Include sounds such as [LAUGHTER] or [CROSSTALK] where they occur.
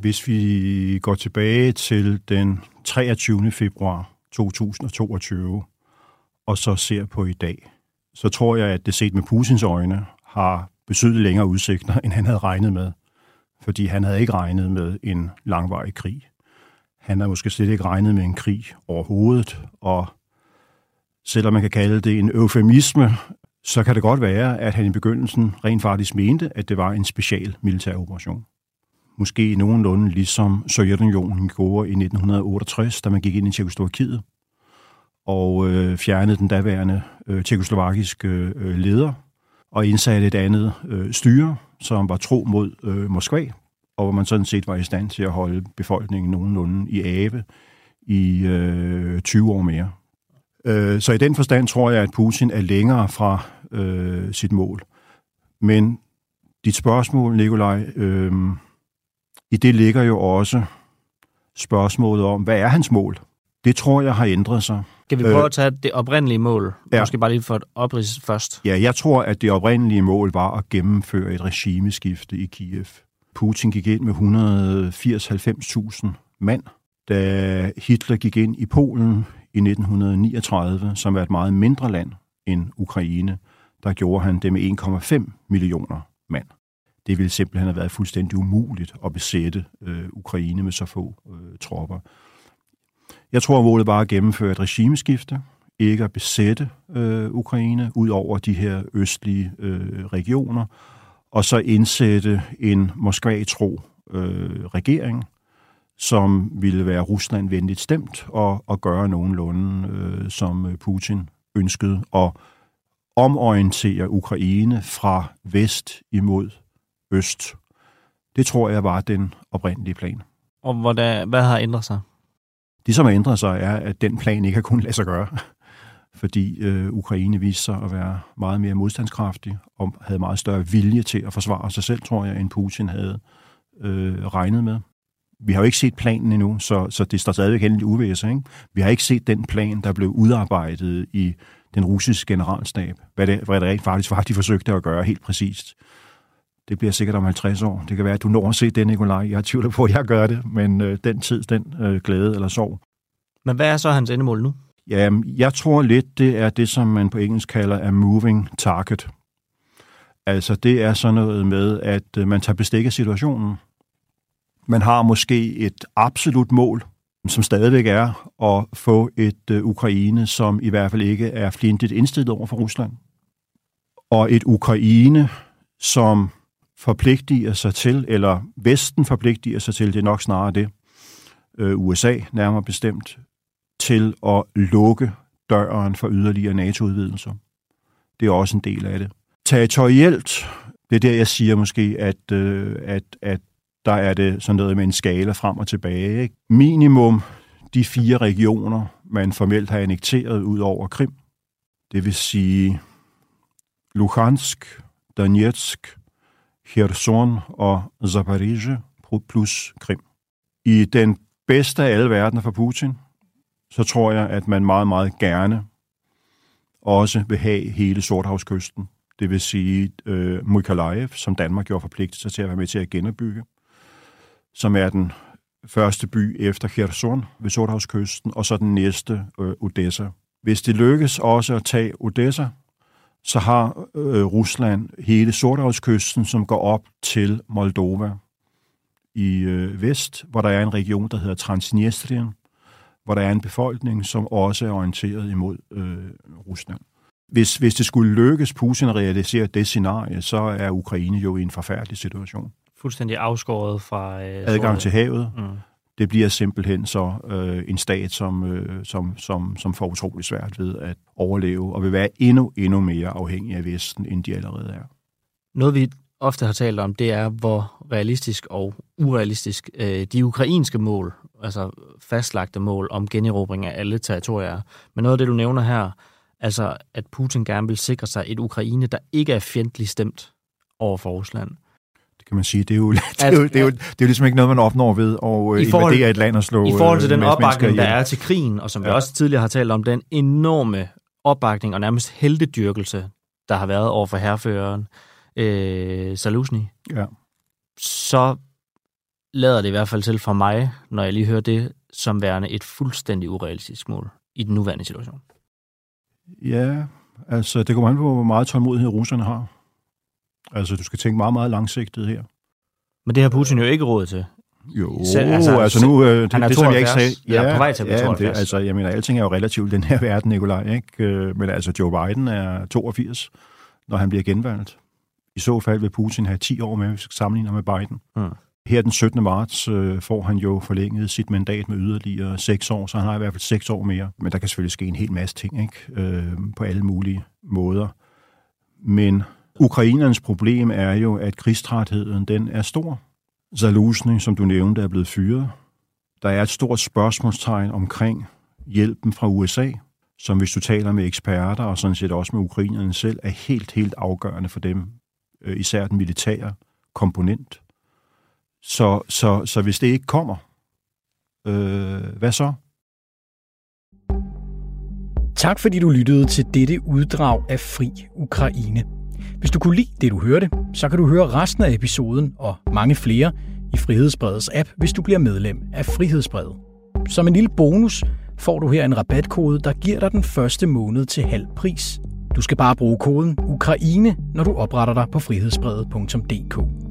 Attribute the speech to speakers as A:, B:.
A: Hvis vi går tilbage til den 23. februar 2022, og så ser på i dag, så tror jeg, at det set med Putins øjne har betydeligt længere udsigter, end han havde regnet med. Fordi han havde ikke regnet med en langvarig krig. Han havde måske slet ikke regnet med en krig overhovedet, og selvom man kan kalde det en eufemisme, så kan det godt være, at han i begyndelsen rent faktisk mente, at det var en special militær operation. Måske nogenlunde ligesom Sovjetunionen gjorde i 1968, da man gik ind i Tjekoslovakiet og øh, fjernede den daværende øh, tjekoslovakiske øh, leder og indsatte et andet øh, styre, som var tro mod øh, Moskva, og hvor man sådan set var i stand til at holde befolkningen nogenlunde i ave i øh, 20 år mere. Øh, så i den forstand tror jeg, at Putin er længere fra øh, sit mål. Men dit spørgsmål, Nikolaj, øh, i det ligger jo også spørgsmålet om, hvad er hans mål? Det tror jeg har ændret sig.
B: Skal vi prøve øh, at tage det oprindelige mål? Ja. Måske bare lige for et oprids først.
A: Ja, jeg tror, at det oprindelige mål var at gennemføre et regimeskifte i Kiev. Putin gik ind med 180-90.000 mand, da Hitler gik ind i Polen i 1939, som er et meget mindre land end Ukraine, der gjorde han det med 1,5 millioner mand. Det ville simpelthen have været fuldstændig umuligt at besætte øh, Ukraine med så få øh, tropper. Jeg tror, at målet var at gennemføre et regimeskifte, ikke at besætte øh, Ukraine ud over de her østlige øh, regioner, og så indsætte en Moskva-tro øh, regering, som ville være Rusland venligt stemt og, og gøre nogenlunde, øh, som øh, Putin ønskede, og omorientere Ukraine fra vest imod øst. Det tror jeg var den oprindelige plan.
B: Og hvad, hvad har ændret sig?
A: Det, som har ændret sig, er, at den plan ikke har kunnet lade sig gøre, [LAUGHS] fordi øh, Ukraine viste sig at være meget mere modstandskraftig og havde meget større vilje til at forsvare sig selv, tror jeg, end Putin havde øh, regnet med. Vi har jo ikke set planen endnu, så, så det står stadigvæk hen i uvæse. Ikke? Vi har ikke set den plan, der blev udarbejdet i den russiske generalstab, hvad det, hvad det rent faktisk var, de forsøgte at gøre helt præcist. Det bliver sikkert om 50 år. Det kan være, at du når at se det, Nikolaj. Jeg tvivler på, at jeg gør det, men øh, den tid, den øh, glæde eller sorg.
B: Men hvad er så hans endemål nu?
A: Ja, jeg tror lidt, det er det, som man på engelsk kalder a moving target. Altså, det er sådan noget med, at øh, man tager bestik af situationen. Man har måske et absolut mål, som stadigvæk er at få et uh, Ukraine, som i hvert fald ikke er fjendtligt indstillet over for Rusland. Og et Ukraine, som forpligtiger sig til, eller Vesten forpligtiger sig til, det er nok snarere det, øh, USA nærmere bestemt, til at lukke døren for yderligere NATO-udvidelser. Det er også en del af det. Territorielt, det er der, jeg siger måske, at, øh, at, at der er det sådan noget med en skala frem og tilbage. Ikke? Minimum de fire regioner, man formelt har annekteret ud over Krim. Det vil sige Luhansk, Donetsk, Kherson og Zaporizhia plus Krim. I den bedste af alle verdener for Putin, så tror jeg, at man meget, meget gerne også vil have hele Sorthavskysten. Det vil sige øh, Mykolaiv, som Danmark gjorde forpligtet sig til at være med til at genopbygge, som er den første by efter Kherson ved Sorthavskysten, og så den næste øh, Odessa. Hvis det lykkes også at tage Odessa, så har øh, Rusland hele Sorthavskysten, som går op til Moldova i øh, vest, hvor der er en region, der hedder Transnistrien, hvor der er en befolkning, som også er orienteret imod øh, Rusland. Hvis, hvis det skulle lykkes Putin at realisere det scenarie, så er Ukraine jo i en forfærdelig situation.
B: Fuldstændig afskåret fra...
A: Øh, Adgang til havet. Mm det bliver simpelthen så øh, en stat, som, øh, som, som, som får utrolig svært ved at overleve, og vil være endnu, endnu mere afhængig af Vesten, end de allerede er.
B: Noget vi ofte har talt om, det er, hvor realistisk og urealistisk øh, de ukrainske mål, altså fastlagte mål om generobring af alle territorier. Men noget af det, du nævner her, altså at Putin gerne vil sikre sig et Ukraine, der ikke er fjendtligt stemt over for Rusland
A: kan man sige. Det er jo, [LAUGHS] det er jo, det er jo, det er jo ligesom ikke noget, man opnår ved at I forhold, invadere et land og slå
B: I forhold til øh, den opbakning, der er til krigen, og som ja. vi også tidligere har talt om, den enorme opbakning og nærmest heldedyrkelse, der har været over for herreføreren øh, Saluzny,
A: ja.
B: så lader det i hvert fald til for mig, når jeg lige hører det, som værende et fuldstændig urealistisk mål i den nuværende situation.
A: Ja, altså det kommer an på, hvor meget tålmodighed russerne har. Altså du skal tænke meget, meget langsigtet her.
B: Men det har Putin jo ikke råd til.
A: Jo, Selv, altså, altså nu, øh, det,
B: han er
A: det
B: 72,
A: som jeg ikke sagde.
B: Ja, ja, på vej til at
A: ja,
B: 72.
A: Det, altså, jeg mener, alting er jo relativt den her verden, Nikolaj, ikke? Øh, Men altså, Joe Biden er 82, når han bliver genvalgt. I så fald vil Putin have 10 år med, hvis vi skal sammenligne med Biden.
B: Mm.
A: Her den 17. marts øh, får han jo forlænget sit mandat med yderligere 6 år, så han har i hvert fald 6 år mere. Men der kan selvfølgelig ske en hel masse ting, ikke? Øh, på alle mulige måder. Men ukrainernes problem er jo, at krigstrætheden den er stor. Zaluzny, som du nævnte, er blevet fyret. Der er et stort spørgsmålstegn omkring hjælpen fra USA, som hvis du taler med eksperter, og sådan set også med ukrainerne selv, er helt, helt afgørende for dem, øh, især den militære komponent. Så, så, så hvis det ikke kommer, øh, hvad så?
C: Tak fordi du lyttede til dette uddrag af Fri Ukraine. Hvis du kunne lide det, du hørte, så kan du høre resten af episoden og mange flere i Frihedsbredets app, hvis du bliver medlem af Frihedsbredet. Som en lille bonus får du her en rabatkode, der giver dig den første måned til halv pris. Du skal bare bruge koden Ukraine, når du opretter dig på frihedsbredet.dk.